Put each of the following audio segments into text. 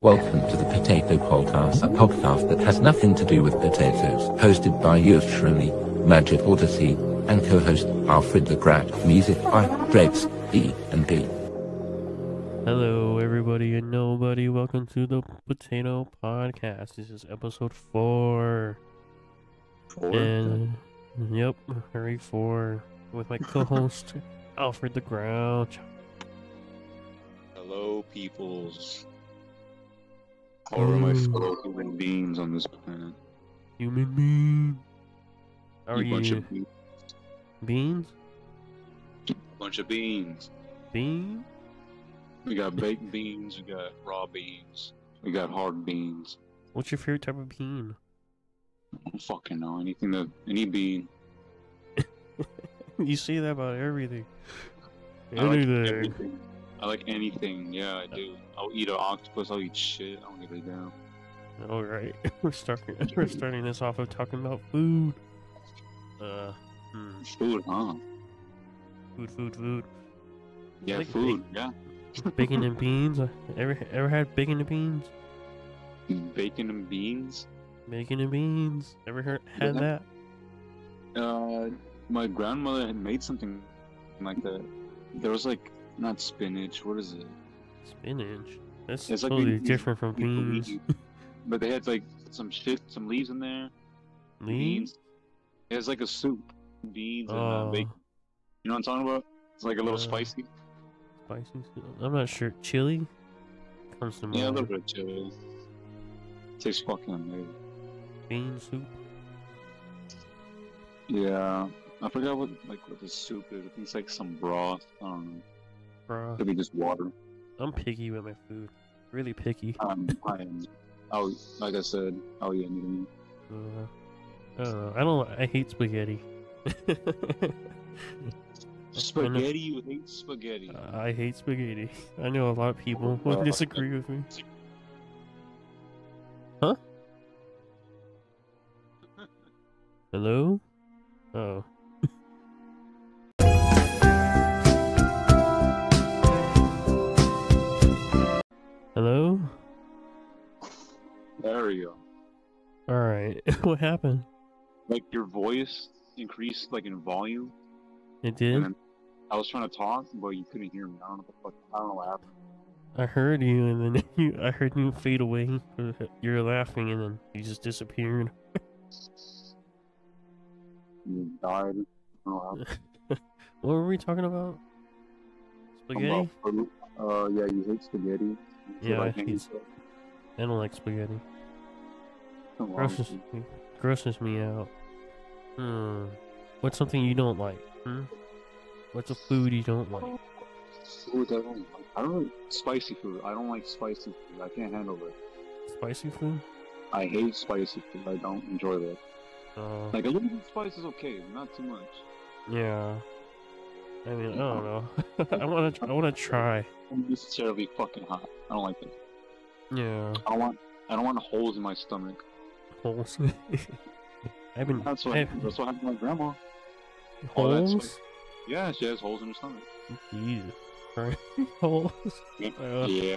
Welcome to the Potato Podcast, a podcast that has nothing to do with potatoes, hosted by yours truly, Magic Odyssey, and co-host Alfred the Grat. Music by Drex E and B. Hello, everybody and nobody. Welcome to the Potato Podcast. This is episode four. And, yep, hurry four with my co-host Alfred the Grouch. Hello, peoples. How are my Mm. fellow human beings on this planet? Human being. How are you bunch you? of be- Beans? bunch of beans. Bean? We got baked beans. We got raw beans. We got hard beans. What's your favorite type of bean? I don't fucking know anything that any bean. you say that about everything. I like Anything. everything. I like anything. Yeah, I do. I'll eat an octopus. I'll eat shit. I don't give a damn. All right, we're starting. We're starting this off of talking about food. Uh, hmm, Food, huh? food, food, food. Yeah, like food. Yeah, Bacon and beans. Uh, Ever ever had bacon and beans? bacon and beans. Bacon and beans. Ever heard had Yeah. that? Uh, my grandmother had made something like that. There was like not spinach. What is it? Spinach. That's It's like totally leaf- different from beans. But they had like some shit, some leaves in there. Leaves. It has like a soup, beans and uh, Oh, bacon. You know what I'm talking about? It's like a little Uh, spicy. spicy. I'm not sure. Chili comes to mind. Yeah, a little bit of chili. Tastes fucking amazing. Bean soup. Yeah, I forgot what like what the soup is. I think it's like some broth. I don't know. Bruh. Could be just water. I'm picky with my food. Really picky. Um, I am. I'll, like I said, Oh yeah, eat anything. Uh, I don't know. I don't. I hate spaghetti. Spaghetti, you hate spaghetti. I hate spaghetti. I know a lot of people would Uh, disagree with me. Huh? Hello? Oh. Hello? There we go. Alright. what happened? Like your voice increased like in volume. It did? I was trying to talk, but you couldn't hear me. I don't know what the fuck. I don't know what happened. I heard you and then you I heard you fade away. You're laughing and then you just disappeared. You died. I don't know what were we talking about? Spaghetti? About. Uh, yeah, you hate spaghetti. Yeah, I any hate- stuff. I don't like spaghetti. Something wrong with Grosses, you. grosses me out. Hmm. What's something you don't like? Hmm? What's a food you don't like? Food I don't like. I don't like spicy food. I don't like spicy food. I can't handle it. Spicy food? I hate spicy food. I don't enjoy that. Uh, Like a little bit of spice is okay, not too much. yeah. I mean, I don't know. I want to. I want to try. Unnecessarily fucking hot. I don't like that. Yeah. I don't want. I don't want holes in my stomach. Holes. I've been That's what. I've- That's what happened to my grandma. holes. Yeah, she has holes in her stomach. Jesus. Holes. Uh, yeah.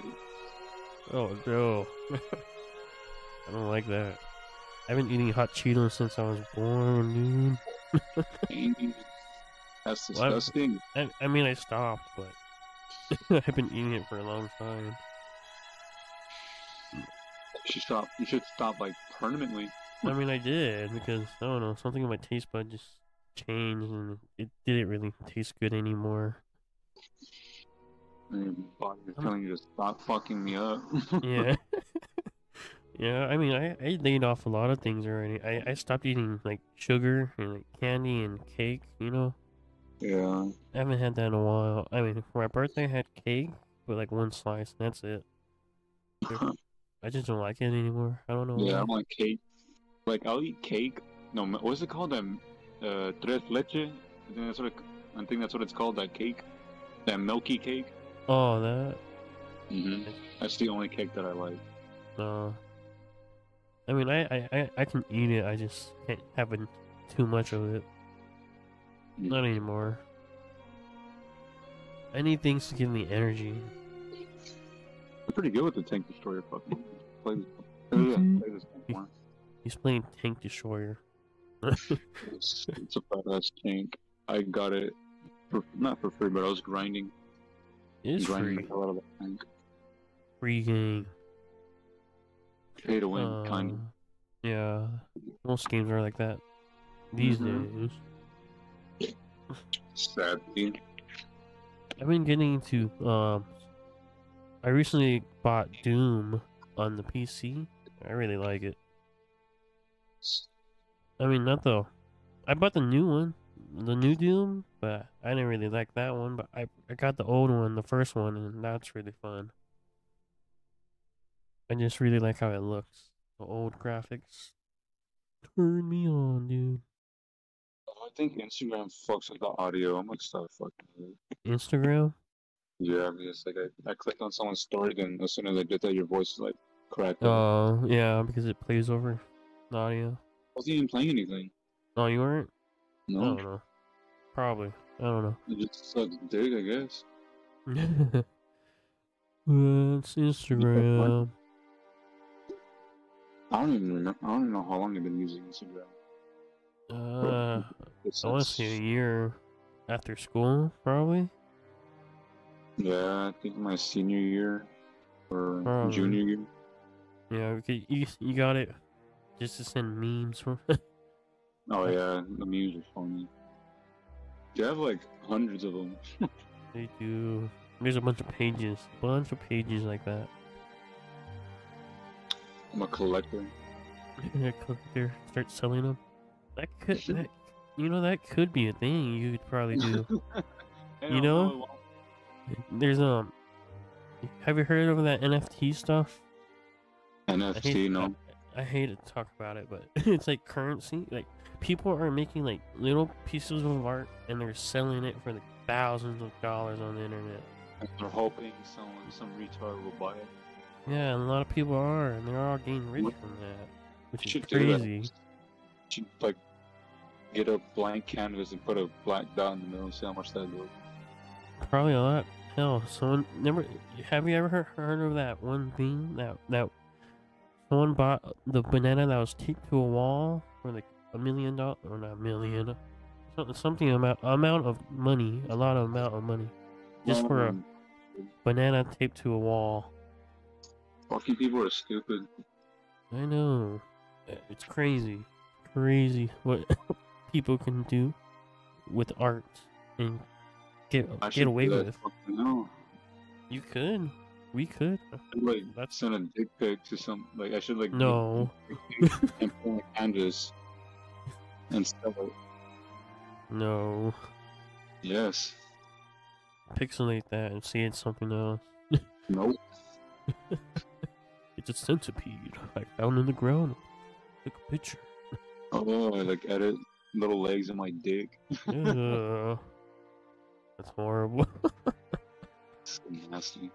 Oh no. I don't like that. I've been eating hot Cheetos since I was born, dude. That's Well, disgusting. I, I mean, I stopped, but I've been eating it for a long time. You should stop. You should stop like permanently. I mean, I did because I don't know, something in my taste bud just changed, and it didn't really taste good anymore. And your body's telling you to stop fucking me up. Yeah. yeah, I mean, I, I laid off a lot of things already. I, I stopped eating like sugar and like candy and cake, you know? yeah. I haven't had that in a while. I mean, for my birthday, I had cake, but like one slice, and that's it. I just don't like it anymore. I don't know. Yeah, I why. don't like cake. Like I'll eat cake. No, what's it called? Um, uh, tres leche. I think that's what it, I think that's what it's called. That cake, that milky cake. Oh, that. Mm-hmm. That's the only cake that I like. No. I mean, I, I, I, I can eat it. I just can't have too much of it. Mm. Not anymore. I need things to give me energy. I'm pretty good with the tank destroyer. Fucking play this. Mhm. Play this game more. He's playing Tank Destroyer. It's, it's a badass tank. I got it for not for free, but I was grinding, It's grinding free. the hell out of the tank. Free game. Pay to win, kind of. Yeah, most games are like that these Mhm. days. Sadly, I've been getting into um. I recently bought Doom on the PC. I really like it. I mean, not though. I bought the new one, the new Doom, but I didn't really like that one. But I I got the old one, the first one, and that's really fun. I just really like how it looks. The old graphics. Turn me on, dude. Oh, I think Instagram fucks with the audio. I'm gonna stop fucking with it. Instagram. Yeah, I because like I, I clicked on someone's story, then as soon as I did that, your voice is like cracked. up. Oh yeah, because it plays over the audio. I wasn't even playing anything. Oh, you weren't? I No, don't know. Probably. I don't know. it just sucks dick, I guess. That's Instagram. I don't even remember. I don't even know how long I've been using Instagram. Uh, It's I want to say a year after school, probably. Yeah, I think my senior year or Probably. junior year. Yeah, you you got it just to send memes. Oh yeah, the memes are funny. You have like hundreds of them. they do. There's a bunch of pages, bunch of pages like that. I'm a collector. Yeah, collector start selling them. That could, that, you know, that could be a thing you could probably do. You know? There's um, have you heard of that NFT stuff? I hate, NFT, no. I, I hate to talk about it, but it's like currency. Like people are making like little pieces of art and they're selling it for like thousands of dollars on the internet. They're hoping someone, some retard will buy it. Yeah, and a lot of people are, and they're all getting rich What? from that, which is Should that. crazy. Should like get a blank canvas and put a black dot in the middle and see how much that goes. Probably a lot. Hell, someone never. Have you ever heard, heard of that one thing that that someone bought the banana that was taped to a wall for like a million dollars or not a million, something something amount amount of money, a lot of amount of money, just for a Um, banana taped to a wall. Fucking people are stupid. I know, Uh, it's crazy, crazy what people can do with art and get I get away with. now. You could, we could. Like That's- send a dick pic to some like I should like No. make a dick pic and put on a canvas and sell it. No. Yes. Pixelate that and see it's something else. Nope. It's a centipede I found in the ground. Took a picture. Oh, I like edit little legs in my dick. Ugh. That's horrible. So nasty.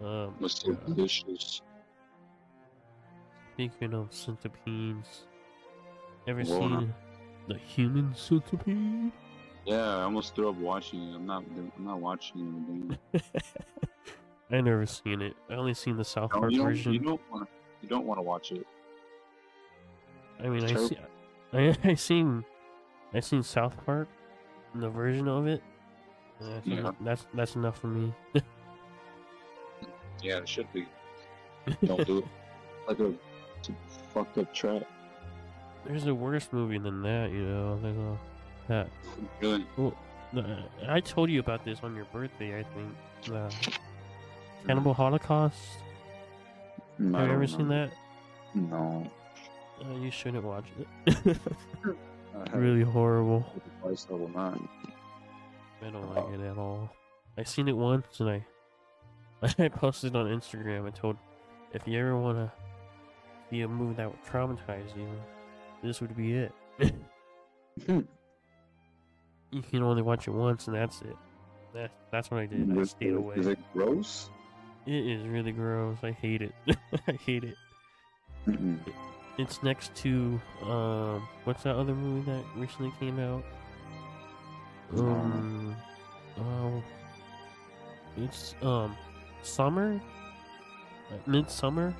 um, Must so delicious. speaking of centipedes, ever Whoa. seen the human centipede? Yeah, I almost threw up watching it. I'm not. I'm not watching it. Again. I never seen it. I only seen the South No, Park you version. You don't want. You don't want to watch it. I mean, I Terrible. see. I I seen, I seen South Park, the version of it. That's, Yeah. enough, that's that's enough for me. Yeah, it should be. Don't do it. Like a, a fucked up trap. There's a worse movie than that, you know. There's a that. Really. Uh, I told you about this on your birthday, I think. The Cannibal Holocaust. No, Have you ever seen that? No. Uh, you shouldn't watch it. I have really horrible. advice I will not. I don't like it at all. I seen it once and I I posted on Instagram and told if you ever wanna be a movie that would traumatize you, this would be it. Hmm. you can only watch it once and that's it. That, that's what I did. I Is- stayed away. Is it gross? It is really gross. I hate it. I hate it. Mm-mm. It's next to um what's that other movie that recently came out? Um, Um oh it's um Summer, Midsummer.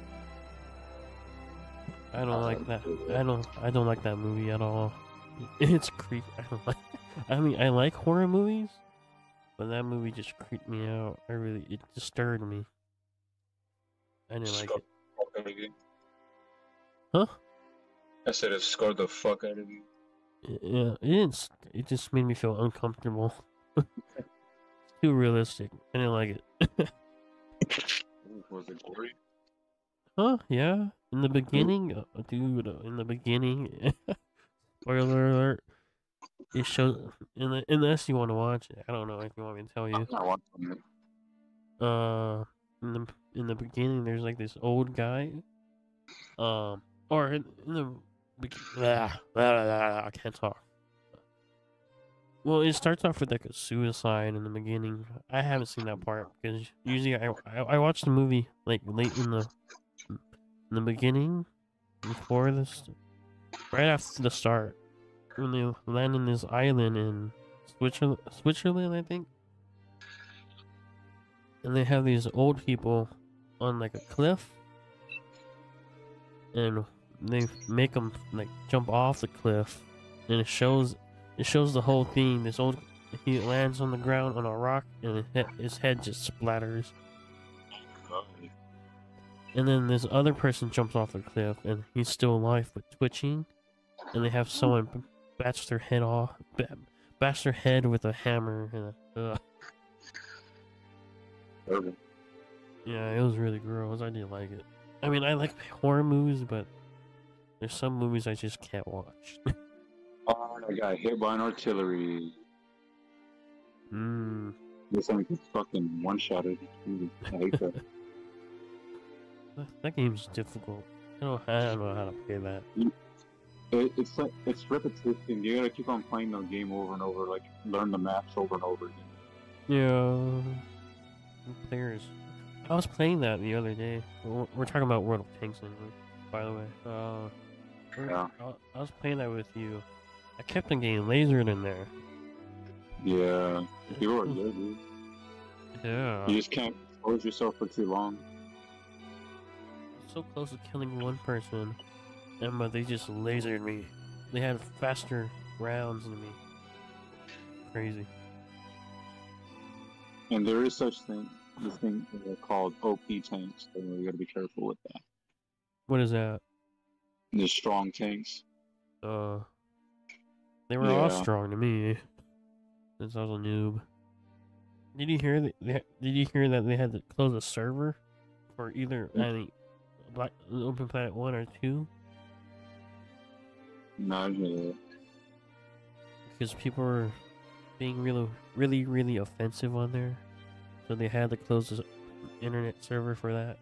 I don't like that. I don't. I don't like that movie at all. It's creepy. I don't like. I mean, I like horror movies, but that movie just creeped me out. I really, it disturbed me. I didn't like it. Huh? I said it scared the fuck out of you. Yeah, it didn't. It just made me feel uncomfortable. too realistic. I didn't like it. Was it gory? Huh? Yeah. In the beginning, uh, dude. uh, In the beginning, spoiler alert. It shows. In the, unless you want to watch it, I don't know if you want me to tell you. Not watching it. uh in the in the beginning there's like this old guy um or in, in the ah, blah, blah, blah, blah, I can't talk. Well it starts off with like a suicide in the beginning. I haven't seen that part because usually I, I I watch the movie like late in the in the beginning before this right after the start. When they land in this island in Switzerland Switzerland I think. And they have these old people on like a cliff. And they make them like jump off the cliff and it shows it shows the whole thing this old he lands on the ground on a rock and his head, just splatters and then this other person jumps off the cliff and he's still alive but twitching and they have someone bash their head off bash their head with a hammer and a, ugh. Yeah, it was really gross. I didn't like it. I mean, I like horror movies, but there's some movies I just can't watch. Oh, I got hit by an artillery. mm. This thing gets fucking one shotted. I hate that. That, game's difficult. I don't, I don't know how to play that. It, it's like it's repetitive. You gotta keep on playing the game over and over, like learn the maps over and over again. Yeah. Players. I was playing that the other day. We're, talking about World of Tanks, anyway, by the way. Uh, Yeah. I, was playing that with you. I kept on getting lasered in there. Yeah, you are good, dude. Yeah. You just can't expose yourself for too long. so close to killing one person, and but they just lasered me. They had faster rounds than me. Crazy. And there is such thing, this thing called OP tanks. So you gotta be careful with that. What is that? The strong tanks. Uh, they were all strong to me, since I was a noob. Did you hear that? They, did you hear that they had to close a server for either any Black Open Planet One or two No, hear because people were being really, really, really offensive on there, so they had to close the internet server for that.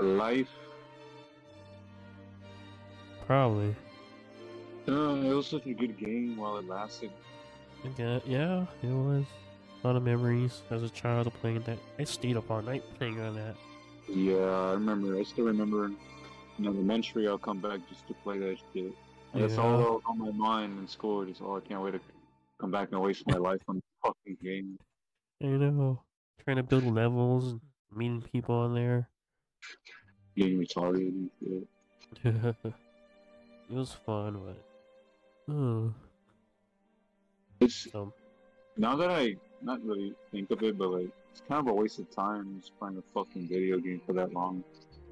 Life. Probably. Uh, it was such a good game while it lasted. Yeah, it was. A lot of memories as a child playing that. I stayed up all night playing on that. Yeah, I remember. I still remember. In elementary, I'll come back just to play that shit. That's all Yeah. that was on my mind in school. Just oh, I can't wait to come back and waste my life on the fucking game. I know. Trying to build levels meeting people on there. Getting retarded and shit. it was fun, but. Oh, It's so. now that I not really think of it, but like it's kind of a waste of time just playing a fucking video game for that long.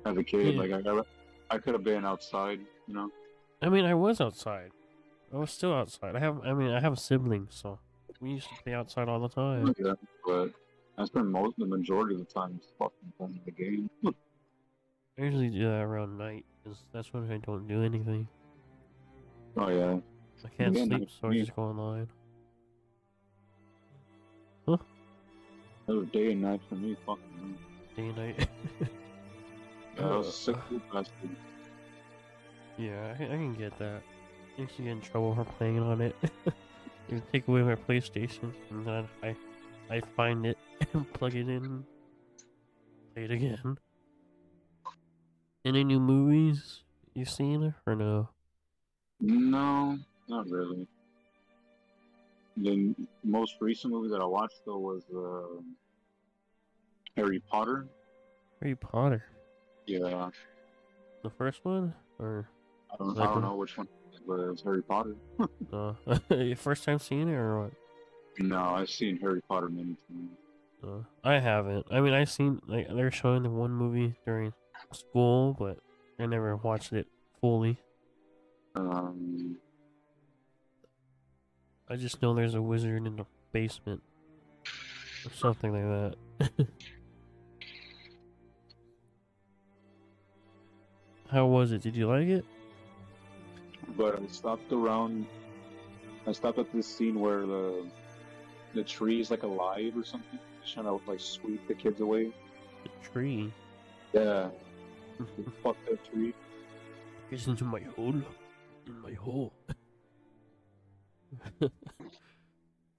As a kid, Yeah. like I, I could have been outside, you know. I mean, I was outside. I was still outside. I have. I mean, I have siblings, so we used to play outside all the time. Yeah, but I spend most the majority of the time just fucking playing the game. I usually do that around night, because that's when I don't do anything. Oh yeah, I can't sleep, so I just go online. Huh? it was day and night for me. Fucking. Day and night. Yeah, I was a sick bastard. Yeah, I, I can get that. I used to get in trouble for playing on it. would take away my PlayStation, and then I, I find it and plug it in, play it again. Any new movies you seen or no? No, not really. The most recent movie that I watched though was uh, Harry Potter. Harry Potter. Yeah, The first one? Or I don't, I don't know which one, but it was Harry Potter. uh your first time seeing it or what? No, I've seen Harry Potter many times. Uh, I haven't. I mean, I've seen like they're showing the one movie during school, but I never watched it fully. Um, I just know there's a wizard in the basement or something like that. How was it? Did you like it? but I stopped around. I stopped at this scene where the the tree is like alive or something, It's trying to like sweep the kids away. The tree. Yeah, fuck that tree. Gets into my hole. In my hole.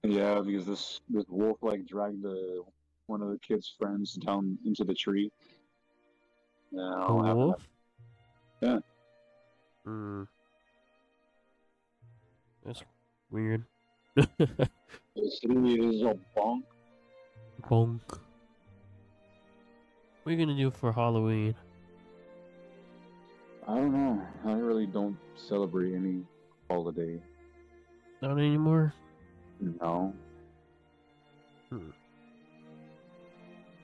Yeah, because this this wolf like dragged the one of the kids' friends down into the tree. Yeah, I A don't have wolf? Yeah. Hmm. That's weird. This is a bonk. Bonk. What are you gonna do for Halloween? I don't know. I really don't celebrate any holiday. Not anymore? No. Hmm.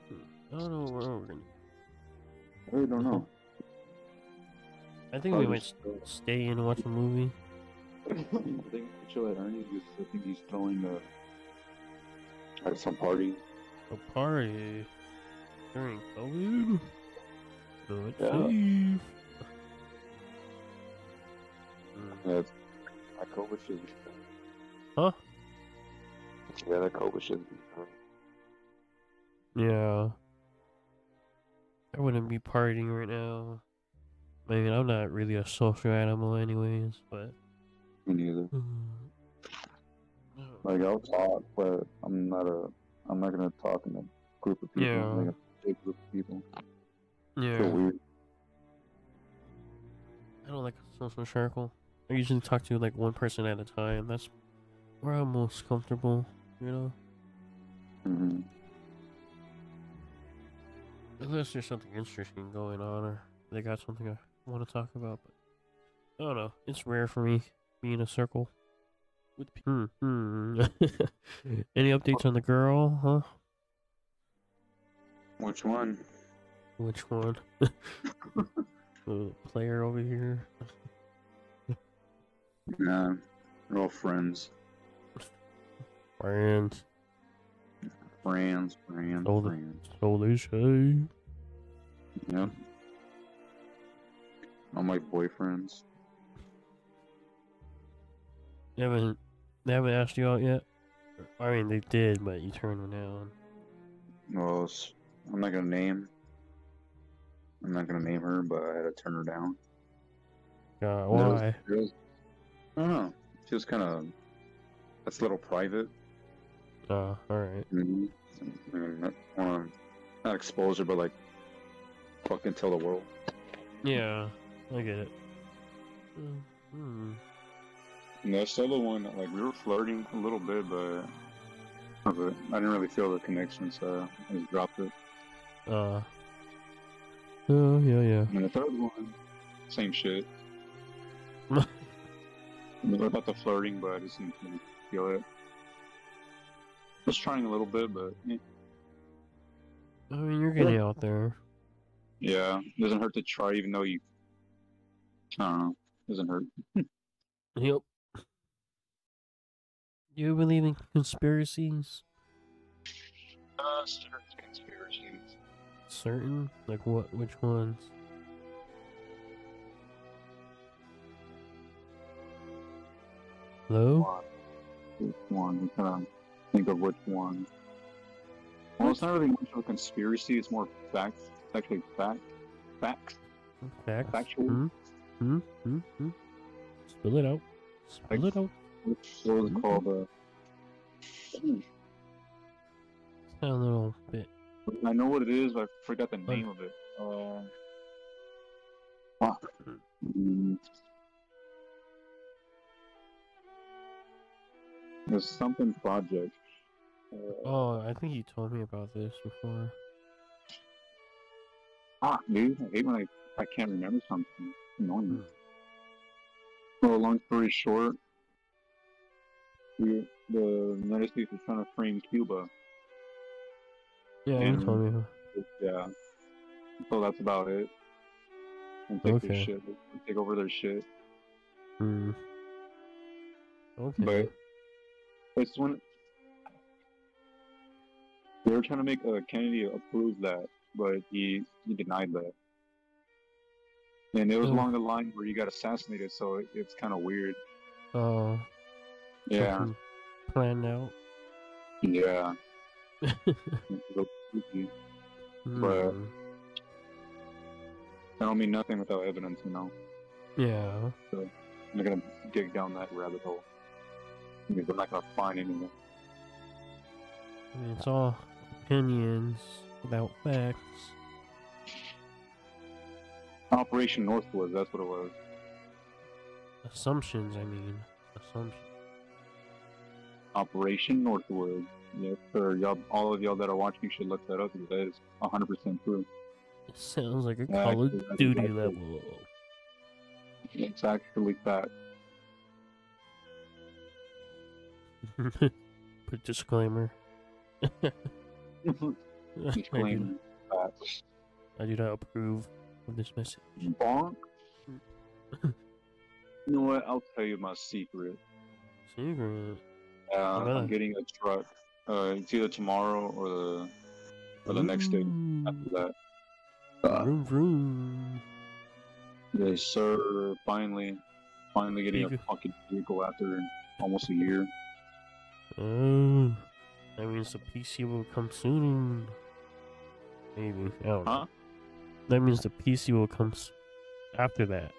Hmm. I don't know where we're gonna. I really don't know. I think we might s- stay and watch a movie. I think chill at Ernie's because I think he's throwing a at some party. A party during COVID. Not Yeah. safe. Mm, That's that COVID should be Huh? Yeah, that COVID should be Yeah. I wouldn't be partying right now. I mean, I'm not really a social animal, anyways, but. Me neither. Like I'll talk, but I'm not a. I'm not gonna talk in a group of people. Yeah. Like a big group of people. Yeah. I don't like a social circle. I usually talk to like one person at a time. That's where I'm most comfortable, you know? hmm Unless there's something interesting going on or they got something I want to talk about. But I don't know. It's rare for me being in a circle with people. Hmm. hmm. Any updates on the girl, huh? Which one? Which one? the player over here. Nah, we're all friends. Friends. Friends, friends, the- friends. So they say. Yep. All my boyfriends. They haven't they haven't asked you out yet? I mean they did, but you turned them down. Well, I'm not gonna name. I'm not gonna name her, but I had to turn her down. Uh, God, It was- why? it was- I don't know. She was kind of. That's a little private. Uh, alright. Mm, not, um, not expose her, but like fucking tell the world. Yeah, I get it. Mm, Hmm. And this other one, like we were flirting a little bit, but, but I didn't really feel the connection, so I just dropped it. Uh. Oh, yeah, yeah. And the third one, same shit. I mean, about the flirting, but I just didn't really feel it. Just trying a little bit, but eh. I mean, you're getting out there. yeah, it doesn't hurt to try, even though you. I don't know. Doesn't hurt. Yep. You believe in conspiracies? Uh, conspiracies. Certain? Like what? Which ones? Hello? Which one? I'm trying to think of which one. Well, it's not really much of a conspiracy. It's more facts. It's actually fact. Facts. Facts? Factual. Hmm? Hmm? Hmm? Hmm? Spill it out. Spill it out. What what was it called? Uh, A little bit. I know what it is, but I forgot the name of it. Uh, fuck. Mm. There's something project. Uh, Oh, I think you told me about this before. Ah, dude, I hate when I, I can't remember something. Annoying. Hmm. Well, long story short, we, the United States is trying to frame Cuba. Yeah, you told me. Yeah. So that's about it. And take their Okay. shit. Take over their shit. Hmm. Okay. But it's when they were trying to make uh, Kennedy approve that, but he he denied that. And it was Oh. along the line where he got assassinated, so it, it's kind of weird. Oh. Yeah, Planned out. yeah. It's a little creepy. But- Hmm. I don't mean nothing without evidence, you know. Yeah. I'm not gonna dig down that rabbit hole because I'm not gonna find anyone. I mean, it's all opinions without facts. Operation Northwood, that's what it was. Assumptions, I mean. Assumptions. Operation Northwood. Yes, sir. Y'all, all of y'all that are watching should look that up because that is 100% true. It sounds like a Call of Duty level. It's actually fact. Put disclaimer. I do, Disclaimer. I do not approve of this message. Bonk. you know what? I'll tell you my secret. Secret. Uh, I'm getting a truck. Uh, it's either tomorrow or the or the next day after that. Uh, Vroom vroom. yes, sir. Finally, finally getting a Vehicle. fucking vehicle after almost a year. Oh, that means the PC will come soon. Maybe. I don't know. That means the PC will come s- after that.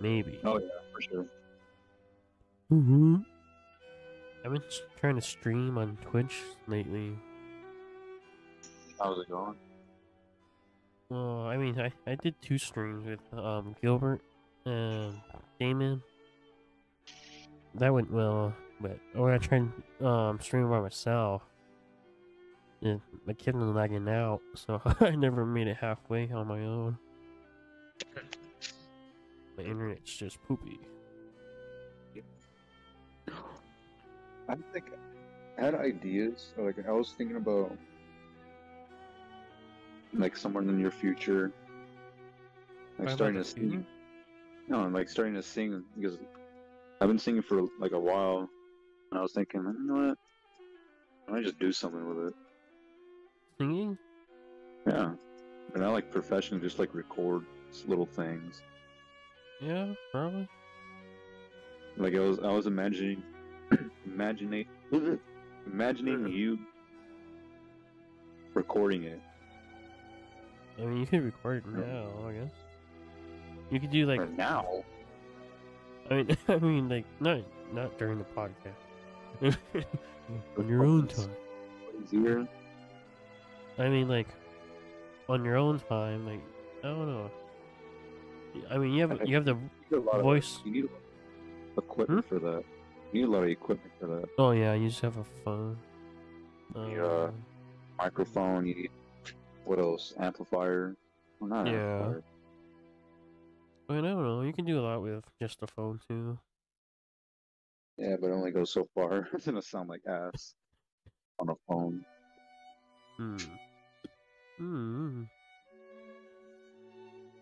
Maybe. Oh yeah, for sure. Mm-hmm. I've been trying to stream on Twitch lately. How's it going? Well, I mean, I, I did two streams with um Gilbert and Damon. That went well, but when I tried um streaming by myself, it, my kid was lagging out, so I never made it halfway on my own. My internet's just poopy. I think I had ideas. Like I was thinking about like somewhere in the near future, like starting to sing. No, I'm like starting to sing because I've been singing for like a while, and I was thinking, you know what? I might just do something with it. Singing? Yeah, and I like professionally just like record little things. Yeah, probably. Like I was, I was imagining, imagining, imagining you recording it. I mean, you could record it now, I guess. You could do like For now. I mean, I mean, like not not during the podcast. on your own time. Easier. I mean, like on your own time. Like I don't know. I mean, you have you have the You need a lot of- voice. you need a lot of equipment for that. You need a lot of equipment for that. Oh yeah, you just have a phone. Yeah. Uh, Microphone. You need what else? Amplifier. Well, not Yeah. amplifier. I mean, I don't know. You can do a lot with just a phone too. Yeah, but it only goes so far. it's gonna sound like ass on a phone. Hmm. Hmm.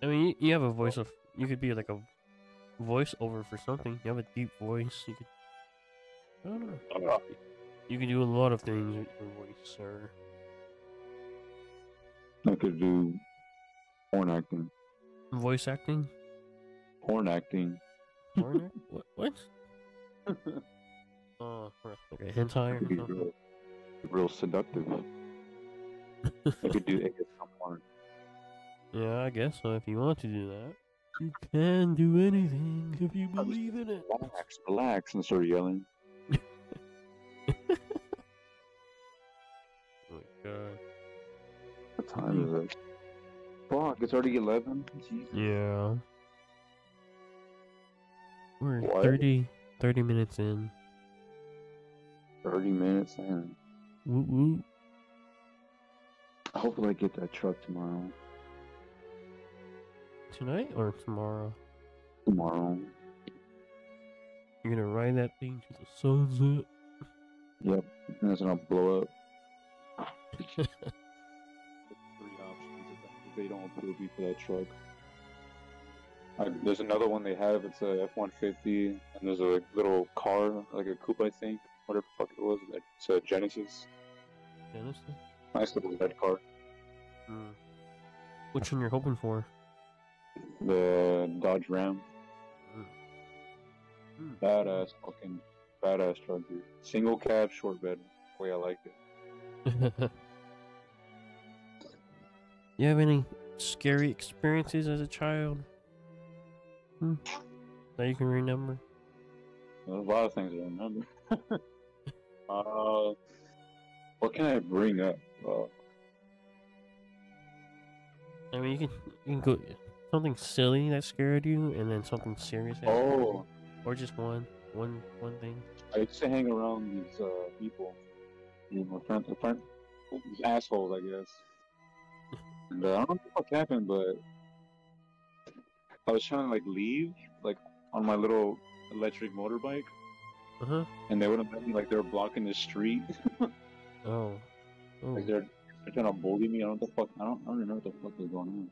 I mean, you, you have a voice of. You could be like a voiceover for something. You have a deep voice. You could. I don't know. You can do a lot of things with your voice, or I could do porn acting. voice acting. Porn acting. Porn act- what? What? Oh, like a hentai or something. real, real seductive. I could do ASMR. Yeah, I guess so. If you want to do that, you can do anything if you believe in it. Relax, relax, and start yelling. Oh my god. What time is it? Fuck, it's already 11? Jesus. Yeah. We're What? 30, 30 minutes in. 30 minutes in. Woo woo. Hopefully I get that truck tomorrow. tonight or tomorrow? Tomorrow. You're gonna ride that thing to the sunset. Yep. And it's gonna blow up. Three options if they don't approve me for that truck. I, there's another one they have. It's a F-150, and there's a little car, like a coupe, I think, whatever the fuck it was. It's a Genesis. Genesis? Nice little red car. Hmm. Which one you're hoping for? The Dodge Ram. Hmm. Badass fucking badass truck, dude. Single cab, short bed. The way I like it. you have any scary experiences as a child? Hmm. That you can remember? There's a lot of things I remember. uh, what can I bring up? Uh, I mean, you can you can go something silly that scared you, and then something serious. that scared you, oh, or just one, one, one thing. I used to hang around these uh, people. You know, friend, friend, these assholes, I guess. And uh, I don't know what happened, but I was trying to like leave, like on my little electric motorbike, Uh huh. and they wouldn't let me. Like they were blocking the street. Oh. Oh. like they're, they're trying to bully me. I don't know what the fuck. I don't. I don't even know what the fuck was going on.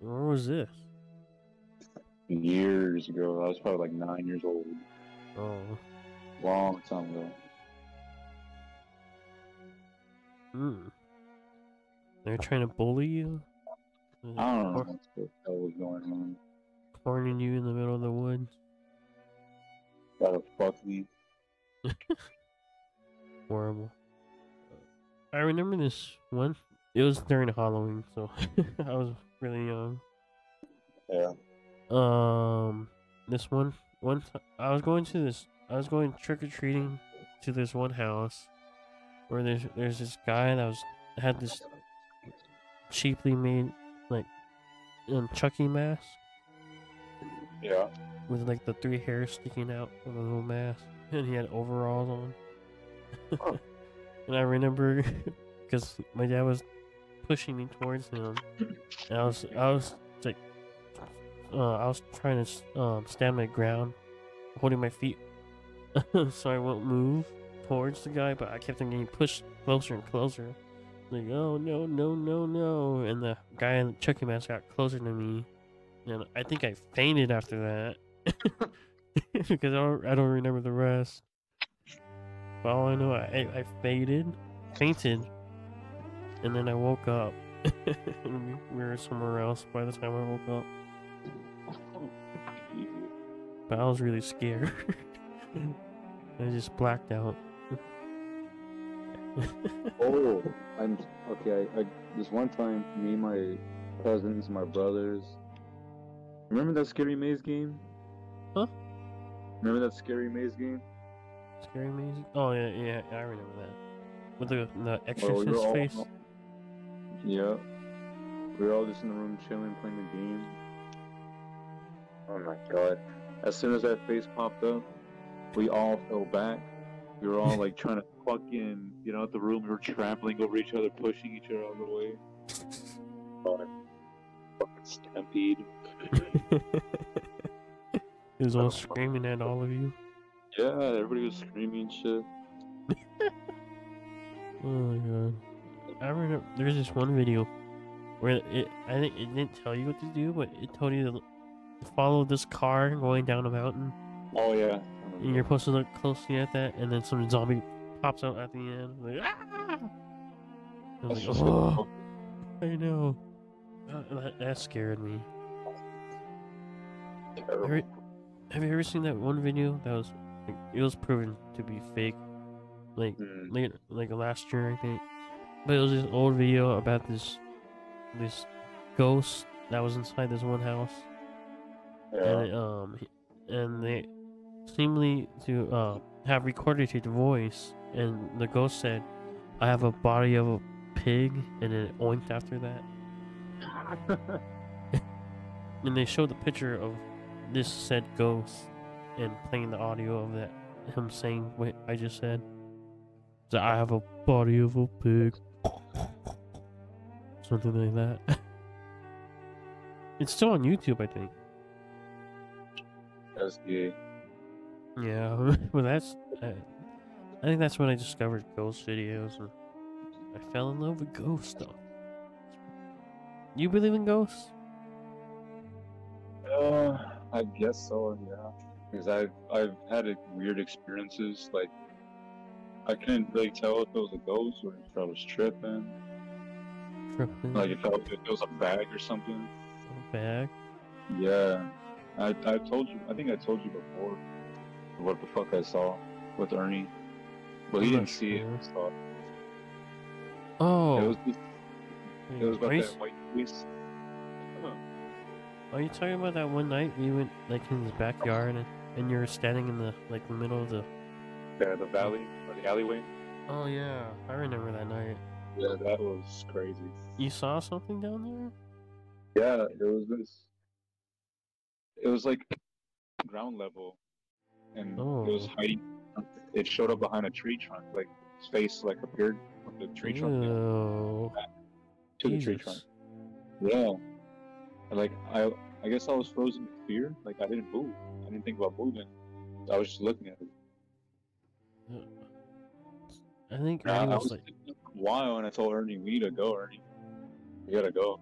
Where was this? Years ago, I was probably like nine years old. Oh. Long time ago. Hmm. They're trying to bully you. I don't know what the hell was going on. Cornering you in the middle of the woods. Gotta fuck me. Horrible. I remember this one. It was during Halloween, so I was really young. Yeah. Um, this one, one, t- I was going to this, I was going trick or treating to this one house where there's there's this guy that was had this cheaply made like um, Chucky mask Yeah. with like the three hairs sticking out of the little mask, and he had overalls on. Huh. and I remember because my dad was pushing me towards him, and I was I was like, uh, I was trying to um, stand my ground, holding my feet, so I won't move towards the guy, but I kept on getting pushed closer and closer. Like, oh no, no, no, no! And the guy in the Chucky mask got closer to me, and I think I fainted after that because I don't, I don't remember the rest. But all I know, I, I fainted, fainted, and then I woke up. we were somewhere else by the time I woke up. But I was really scared. I just blacked out. oh, I'm okay. I, I this one time, me my cousins, my brothers. Remember that scary maze game? Huh? Remember that scary maze game? Scary maze? Oh yeah, yeah, I remember that. With the the Well, we exorcist all- face. Yeah. We were all just in the room chilling, playing the game. Oh my god. As soon as that face popped up, we all fell back. We were all like trying to fucking get out the room. We were trampling over each other, pushing each other out of the way. God. Fucking stampede. He was all screaming at all of you. Yeah, everybody was screaming shit. Oh my god. I remember there's this one video where it I think it didn't tell you what to do, but it told you to follow this car going down a mountain. Oh yeah. And you're supposed to look closely at that, and then some zombie pops out at the end. Like, ah! I like, oh, I know. Uh, that, that scared me. Have you, ever seen that one video that was like, it was proven to be fake, like Mm, late, like last year I think. But it was this old video about this this ghost that was inside this one house, yeah. and it, um and they seemingly to uh have recorded his voice, and the ghost said, "I have a body of a pig," and then it oinked after that. And they showed the picture of this said ghost and playing the audio of that him saying what I just said. So I have a body of a pig. Something like that. It's still on YouTube, I think. That's gay. Yeah, well, that's. Uh, I think that's when I discovered ghost videos, and I fell in love with ghost stuff. You believe in ghosts? Uh, I guess so. Yeah, because I've I've had weird experiences. Like I couldn't really tell if it was a ghost or if I was tripping. Tripping. Like if, I, if it was a bag or something. a bag. Yeah, I I told you. I think I told you before what the fuck I saw with Ernie, but he didn't see sure. it. So Oh, it was just, it was about that white are you talking about that one night we went like in his backyard and, and you were standing in the like the middle of the? Yeah, the valley or the alleyway. Oh yeah, I remember that night. Yeah, that was crazy. You saw something down there? Yeah, it was this. It was like ground level, and it was Oh. hiding. It showed up behind a tree trunk, like its face like appeared from the tree trunk Ew. to the tree trunk. Yeah, like I, I guess I was frozen with fear. Like I didn't move. I didn't think about moving. I was just looking at it. I think I, was like, thinking for a while, and I told Ernie, "We need to go, Ernie. We gotta go."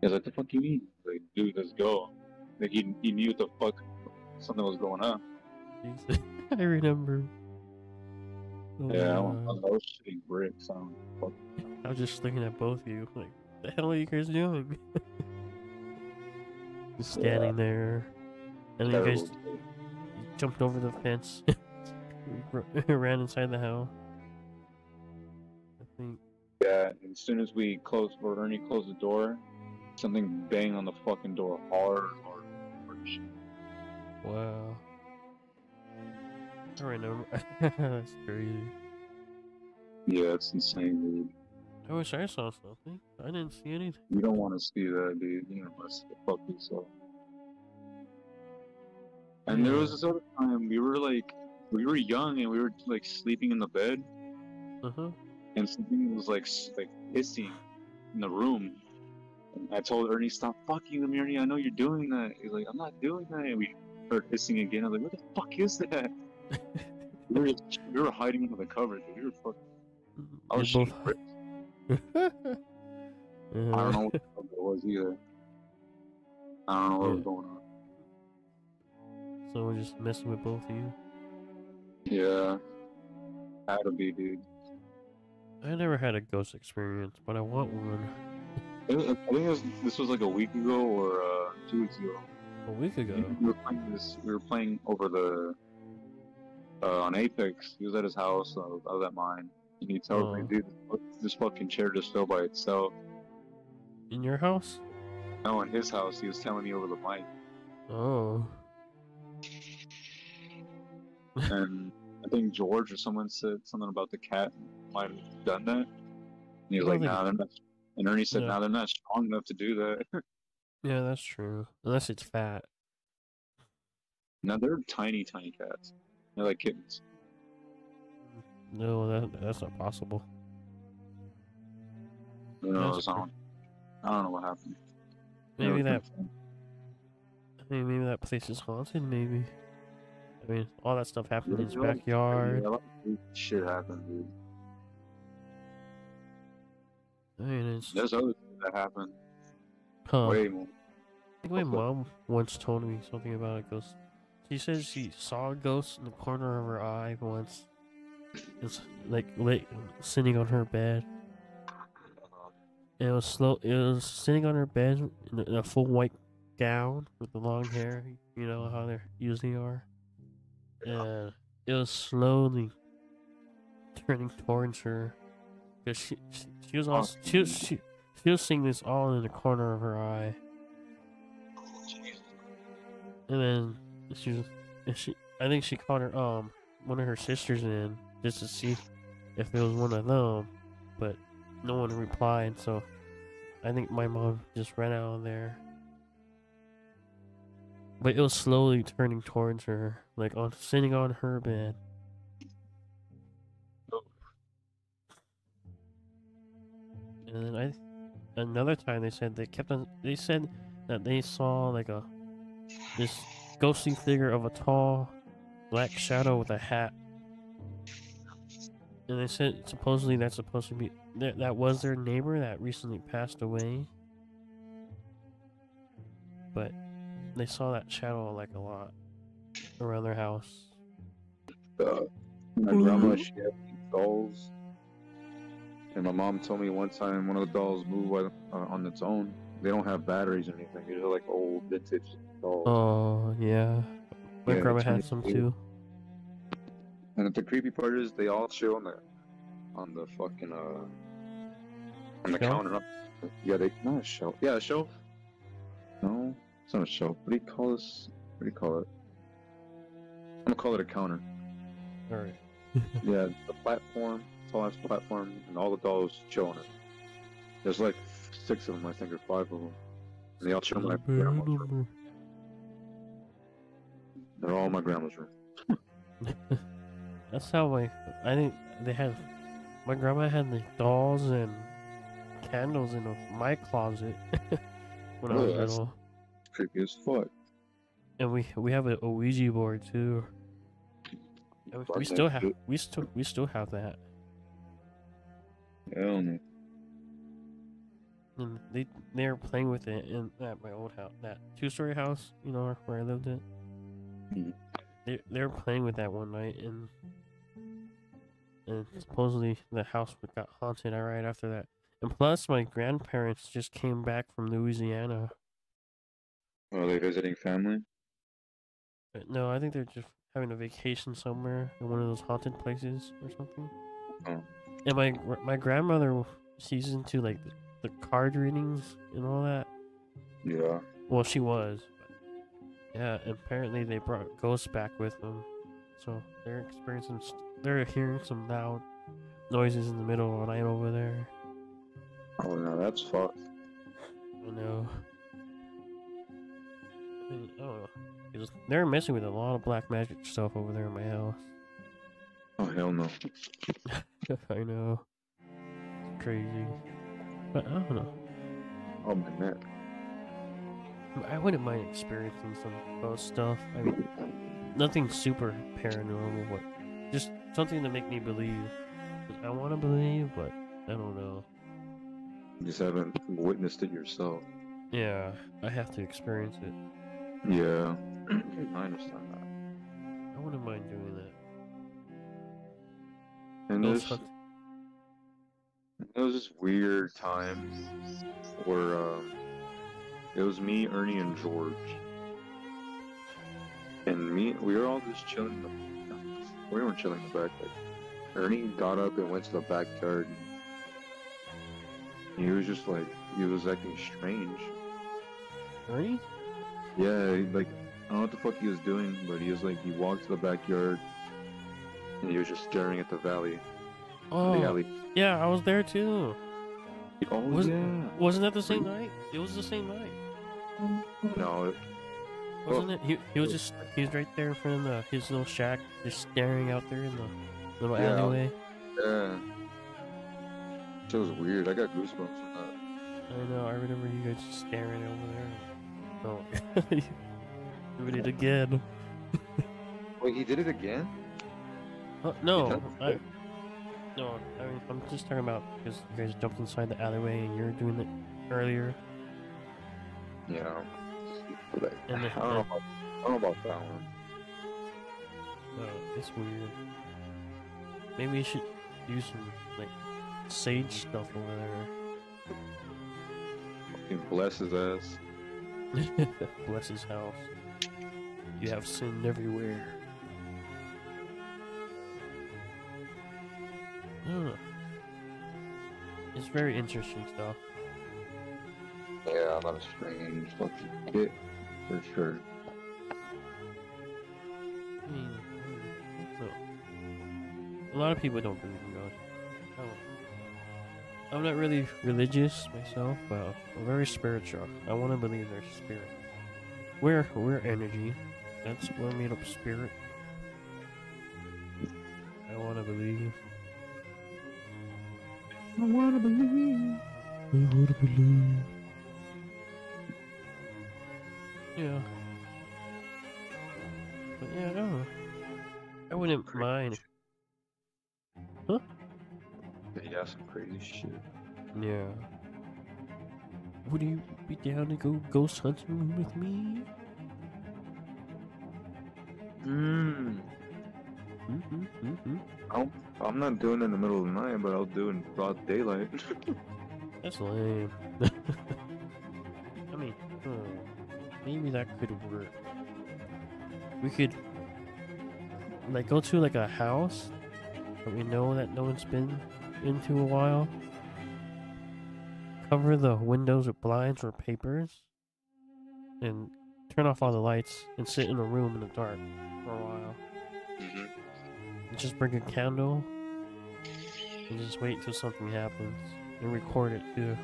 He was like, what "The fuck do you mean?" Like, dude, let's go. Like he, he knew the fuck something was going on. I remember. Oh, Yeah, I, was- I uh, was shitting bricks. I was just looking at both of you, like, the hell are you guys doing? just standing there, and then you guys jumped over the fence, ran inside the house. I think. Yeah, and as soon as we closed, or Ernie closed the door, something banged on the fucking door hard, hard, hard. shit. Wow. I remember. That's crazy. Yeah, it's insane, dude. I wish I saw something. I didn't see anything. You don't want to see that, dude. You don't want to see the fuck yourself. And there was this other time we were like, we were young and we were like sleeping in the bed, Uh huh. and something was like like hissing in the room. And I told Ernie, "Stop fucking with me, Ernie. I know you're doing that." He's like, "I'm not doing that." And we heard hissing again. I was like, "What the fuck is that?" we, were we were hiding under the covers. We were fucking. I was shooting both. I don't know what the fuck it was either. I don't know what was going on. Someone just messing with both of you. Yeah, had to be, dude. I never had a ghost experience, but I want one. I think was, this was like a week ago or uh, two weeks ago. A week ago. We were playing this. We were playing over the uh, on Apex. He was at his house. I was, I was at mine. And he tells me, Oh. dude, this fucking chair just fell by itself. In your house? No, in his house, he was telling me over the mic. Oh. and I think George or someone said something about the cat might have done that. And he was like, "Nah, they're not." And Ernie said, Yeah. "Nah, they're not strong enough to do that." Yeah, that's true. Unless it's fat. now they're tiny, tiny cats. They're like kittens. No, that that's not possible. Know, That's I don't, I don't know what happened. Maybe that. I mean, maybe that place is haunted, maybe. I mean, all that stuff happened in his backyard. Yeah, a lot of weird shit happened, dude. I mean, it's There's other things that happened huh. way more. I think my mom once told me something about a ghost. She said she saw a ghost in the corner of her eye once. It's like lit, sitting on her bed. It was slow. It was sitting on her bed in a, full white gown with the long hair. You know how they usually are. And it was slowly turning towards her. Cause she she, she was all she was she, she was seeing this all in the corner of her eye. And then she was, and she, I think she called her um one of her sisters in just to see if it was one of them, but no one replied. So I think my mom just ran out of there. But it was slowly turning towards her, like on sitting on her bed. And then I, another time they said they kept on. They said that they saw like a this ghostly figure of a tall black shadow with a hat. And they said supposedly that's supposed to be that that was their neighbor that recently passed away. But they saw that shadow like a lot around their house. Uh, my grandma, she had these dolls. And my mom told me one time one of the dolls moved by, uh, on its own. They don't have batteries or anything. They're like old vintage dolls. Oh yeah, my Yeah, grandma had some cool. too. And the creepy part is they all chill on the on the fucking uh on the Shelf? counter. Yeah, they not a shelf. Yeah, a shelf. No, it's not a shelf. What do you call this? What do you call it? I'm gonna call it a counter. All right. Yeah, the platform, tall ass platform, and all the dolls chill on it. There's like six of them, I think, or five of them. And they all chill in my grandma's room. They're all in my grandma's room. That's how my I think they had my grandma had the dolls and candles in my closet when I was little. Creepy as fuck. And we we have a, Ouija board too. We- we still have we still we still have that. Hell no. And they they were playing with it in at my old house, that two story house, you know, where I lived in. Mhm. They they were playing with that one night, and and supposedly the house got haunted right after that. And plus, my grandparents just came back from Louisiana. Are they visiting family? But no, I think they're just having a vacation somewhere in one of those haunted places or something. Oh. And my my grandmother, she's into like the, the card readings and all that. Yeah. Well, she was. Yeah, apparently they brought ghosts back with them. So they're experiencing, they're hearing some loud noises in the middle of the night over there. Oh no, that's fucked. I know. I don't know. They're messing with a lot of black magic stuff over there in my house. Oh hell no. I know. It's crazy. But I don't know. Oh my neck. I wouldn't mind experiencing some ghost stuff. I mean, nothing super paranormal, but just something to make me believe. I want to believe, but I don't know. You just haven't witnessed it yourself. Yeah, I have to experience it. Yeah. I understand that. I wouldn't mind doing that. And there's hunt. there was this weird time where um, it was me, Ernie, and George. And me, we were all just chilling. We weren't chilling in the back. Like, Ernie got up and went to the backyard. And he was just like, he was acting strange. Ernie? Yeah, he, like I don't know what the fuck he was doing, but he was like he walked to the backyard and he was just staring at the valley, Oh, the alley. yeah, I was there too. Oh Was- yeah. Wasn't that the same night? It was the same night, No, it, wasn't it? He, he was just he was right there in front of the, his little shack, just staring out there in the little Yeah. alleyway. yeah. It was weird. I got goosebumps from that. I know. I remember you guys just staring over there. Oh, doing it again. Wait, he did it again? Uh, no, I, no. I mean, I'm just talking about because you guys jumped inside the alleyway and you were doing it earlier. Yeah. But I, don't know. About, I don't know about that one. Oh, it's weird. Maybe you should do some like sage stuff over there. Fucking bless his ass. Bless his house. You have sin everywhere. I. It's very interesting stuff. Yeah, a lot of strange fucking kid for sure. I mean, I a lot of people don't believe in God. Oh. I'm not really religious myself, but I'm very spiritual. I want to believe there's spirit. We're we're energy. That's we're made up of spirit. I want to believe. I wanna believe. I want to believe. Yeah. But yeah, I don't know. I wouldn't Crazy mind. shit. Huh? Yeah, some crazy shit. Yeah. Would you be down to go ghost hunting with me? Mm. Mm-hmm, mm-hmm. I'll, I'm not doing it in the middle of the night, but I'll do it in broad daylight. That's lame. I mean, huh, maybe that could work. We could, like, go to like a house that we know that no one's been into a while. Cover the windows with blinds or papers, and turn off all the lights and sit in a room in the dark for a while. mm-hmm. And just bring a candle and just wait till something happens and record it too.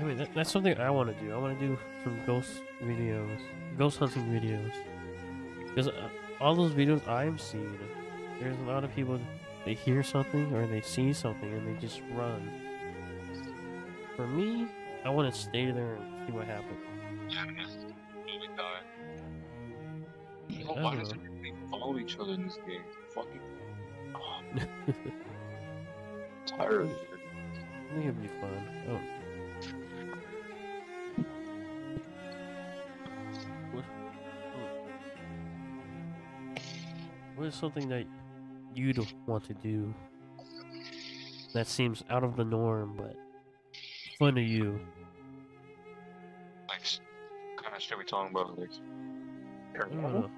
I mean, that, that's something I want to do. I want to do some ghost videos, ghost hunting videos. Because uh, all those videos I'm seeing, there's a lot of people, they hear something or they see something and they just run. For me, I want to stay there and see what happens. You know, why does everything follow each other in this game? Fucking. tired of it. I think it'd be fun. Oh. What is something that you'd want to do that seems out of the norm but fun to you? Like, kind of shit we talking about, like. Don't know.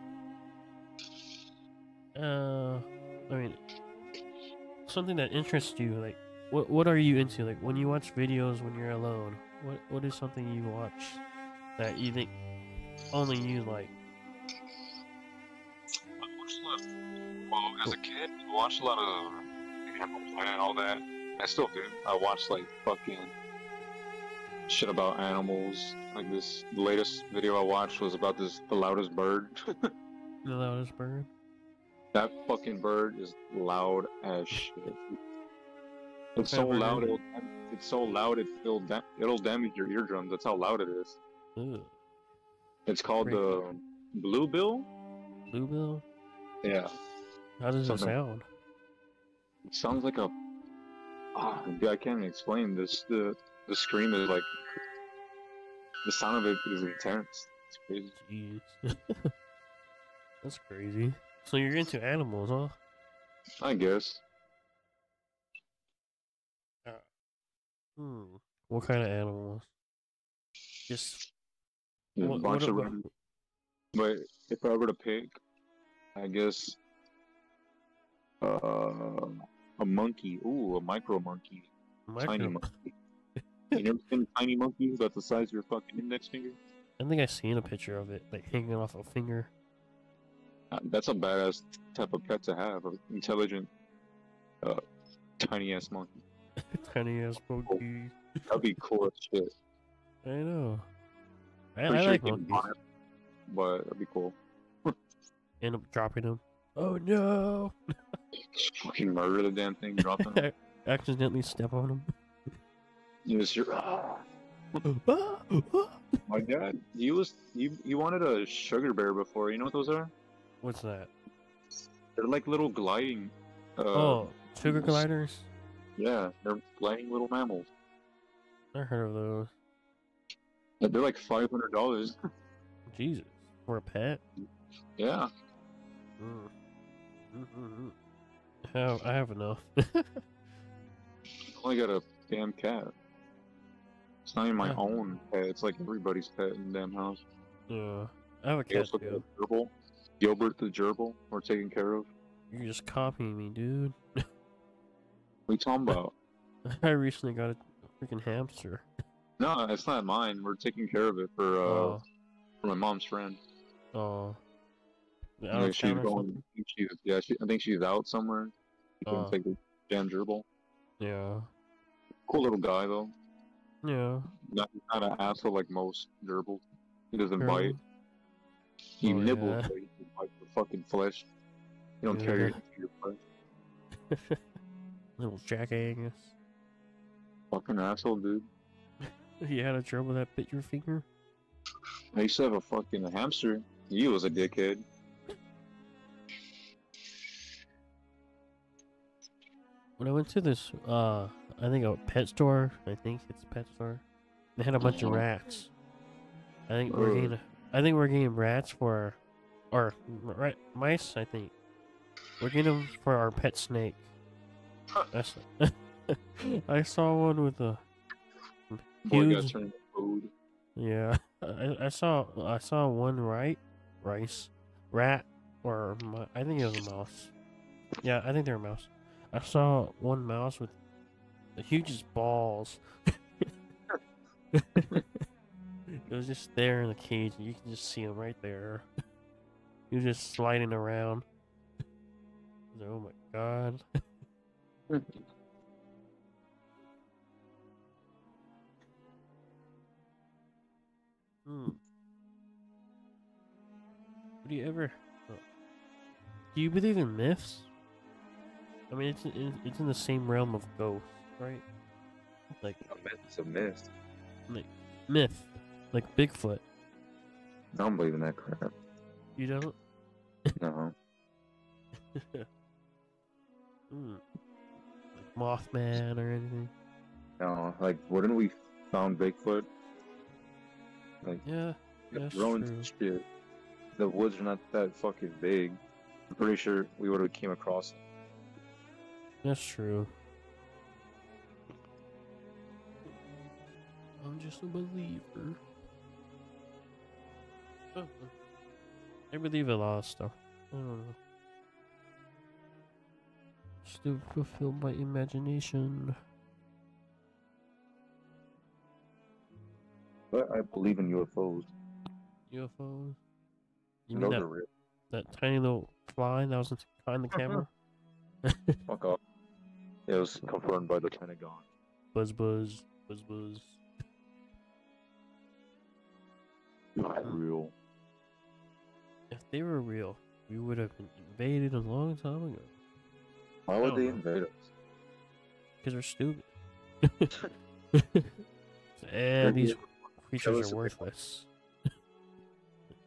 Uh, I mean, something that interests you. Like, what what are you into? Like, when you watch videos when you're alone, what what is something you watch that you think only you like? I watched a lot. Well, as a kid, I watched a lot of Animal Planet and all that. I still do. I watched like fucking shit about animals. Like this, the latest video I watched was about this the loudest bird. The loudest bird. that fucking bird is loud as shit. It's so loud. It'll, it's so loud. It, it'll da- it'll damage your eardrums. That's how loud it is. Ugh. It's called the um, bluebill. Bluebill. Yeah. How does it sound? It sounds like a. Ah, dude, I can't explain this. The the scream is like. The sound of it is intense. It's crazy. Jeez. That's crazy. So you're into animals, huh? I guess. Hmm. What kind of animals? Just what, a bunch what of them. But if I were to pick, I guess. Uh, a monkey. Ooh, a micro monkey. Tiny monkey. you never seen a tiny monkey that's the size of your fucking index finger? I think I've seen a picture of it, like hanging off a finger. Uh, That's a badass type of pet to have. An intelligent, uh, tiny ass monkey. Tiny ass monkey. That'd be cool as shit. I know. I, I sure like monkeys. it, but that'd be cool. End up dropping them. Oh no! Just fucking murder the damn thing, drop them. Accidentally step on them. you just hear, ah. My dad, he was he, he wanted a sugar bear before. You know what those are? What's that? They're like little gliding. Uh, oh, sugar yes. gliders. yeah, they're gliding little mammals. I heard of those. They're like five hundred dollars. Jesus, for a pet. yeah. I have, I have enough. I only got a damn cat. It's not even my Yeah. own pet. It's like everybody's pet in the damn house. yeah, I have a cat too. a gerbil. Gilbert the gerbil. We're taking care of. You're just copying me, dude. What are you talking about? I recently got a freaking hamster. no, it's not mine. We're taking care of it for uh Oh, for my mom's friend. oh. Out Yeah, of she's going. I think she's yeah. She, I think she's out somewhere. She Oh. take the damn gerbil. Yeah, Cool little guy though. yeah. Not not an asshole like most gerbils. He doesn't bite. He Oh, nibbles, yeah. but he doesn't bite the fucking flesh. You don't Yeah. tear your, your flesh. Little jackass. Fucking asshole, dude. You had a gerbil that bit your finger? I used to have a fucking hamster. He was a dickhead. When I went to this, uh, I think a pet store. I think it's a pet store. They had a bunch of Uh-huh. rats. I think we're getting. I think we're getting rats for, or rat mice. I think we're getting them for our pet snake. Huh. That's, I saw one with a Huge. turned into food. yeah. I, I saw I saw one right rice rat or I think it was a mouse. Yeah, I think they're a mouse. I saw one mouse with the hugest balls. it was just there in the cage, and you can just see him right there. he was just sliding around. Like, oh my god. Hmm. Do you ever? uh, Do you believe in myths? I mean, it's in- it's in the same realm of ghosts, right? Like A myth is a myth. Like myth, like Bigfoot. I don't believe in that crap. You don't? No. Hmm. Like Mothman or anything? No. Like, wouldn't we found Bigfoot? Like, Yeah, the that's true. shit. The woods are not that fucking big. I'm pretty sure we would have came across it. That's true. I'm just a believer. Uh-huh. Oh, I believe a lot of stuff. I don't know. Still fulfill my imagination. But I believe in UFOs. UFOs. You mean Those that, are real. that tiny little fly that was behind the camera? Fuck off. It was confirmed by the Pentagon. Buzz buzz, buzz buzz. Not real. If they were real, we would have been invaded a long time ago. Why would they know. invade us? Because we're stupid. and these creatures are if they want. worthless.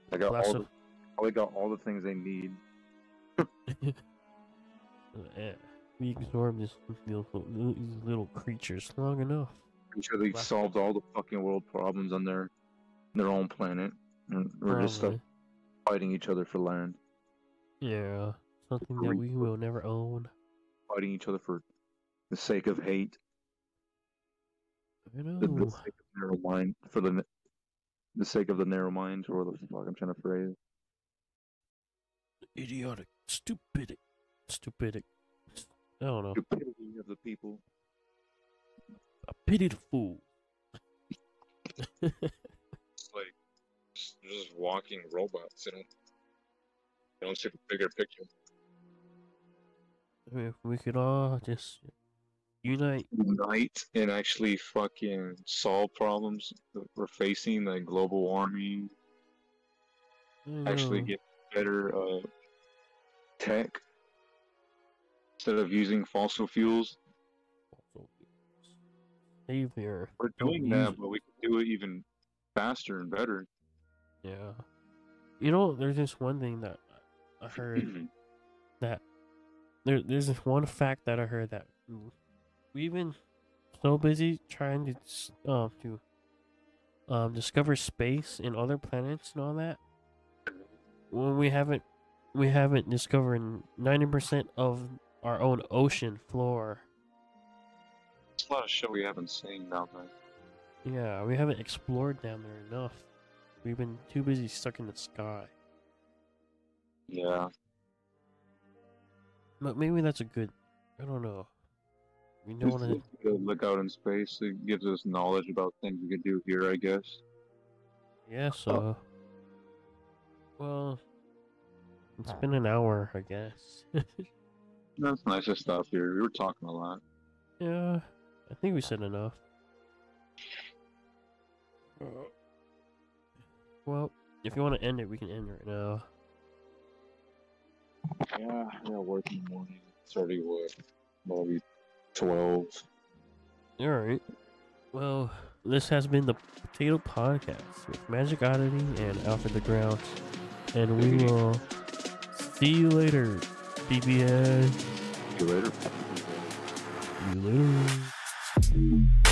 They got all the, probably got all the things they need. Eh, we absorb this little, these little creatures long enough. I'm sure they solved all the fucking world problems on their their own planet. And we're just stuck fighting each other for land, Yeah, something that we will never own. fighting each other for the sake of hate, I the, the know. sake of narrow mind, for the the sake of the narrow mind, or the fuck I'm trying to phrase. Idiotic, stupid, stupid. I don't know. Stupidity of the people. I pity the fool. Like just, just walking robots. They don't they don't see the bigger picture. I mean, if we could all just unite. Unite and actually fucking solve problems that we're facing, like global warming, actually get better uh, tech instead of using fossil fuels. We're doing that, but we can do it even faster and better. Yeah. You know, there's this one thing that I heard that there, there's this one fact that I heard that we've been so busy trying to um to um discover space and other planets and all that when we haven't we haven't discovered 90% of our own ocean floor. There's a lot of shit we haven't seen down there. Yeah, we haven't explored down there enough. We've been too busy stuck in the sky. Yeah. But maybe that's a good. I don't know. We don't want to. look out in space. It gives us knowledge about things we could do here, I guess. Yeah, so. Oh. Well, it's been an hour, I guess. That's nice to stop here. We were talking a lot. yeah, I think we said enough. Well, if you want to end it, we can end right now. Yeah, I got work in the morning. It's already what? Maybe 12. Alright. Well, this has been the Potato Podcast with Magic Oddity and Alfred the Ground. And we will see you later, BBS. See you later. See you later.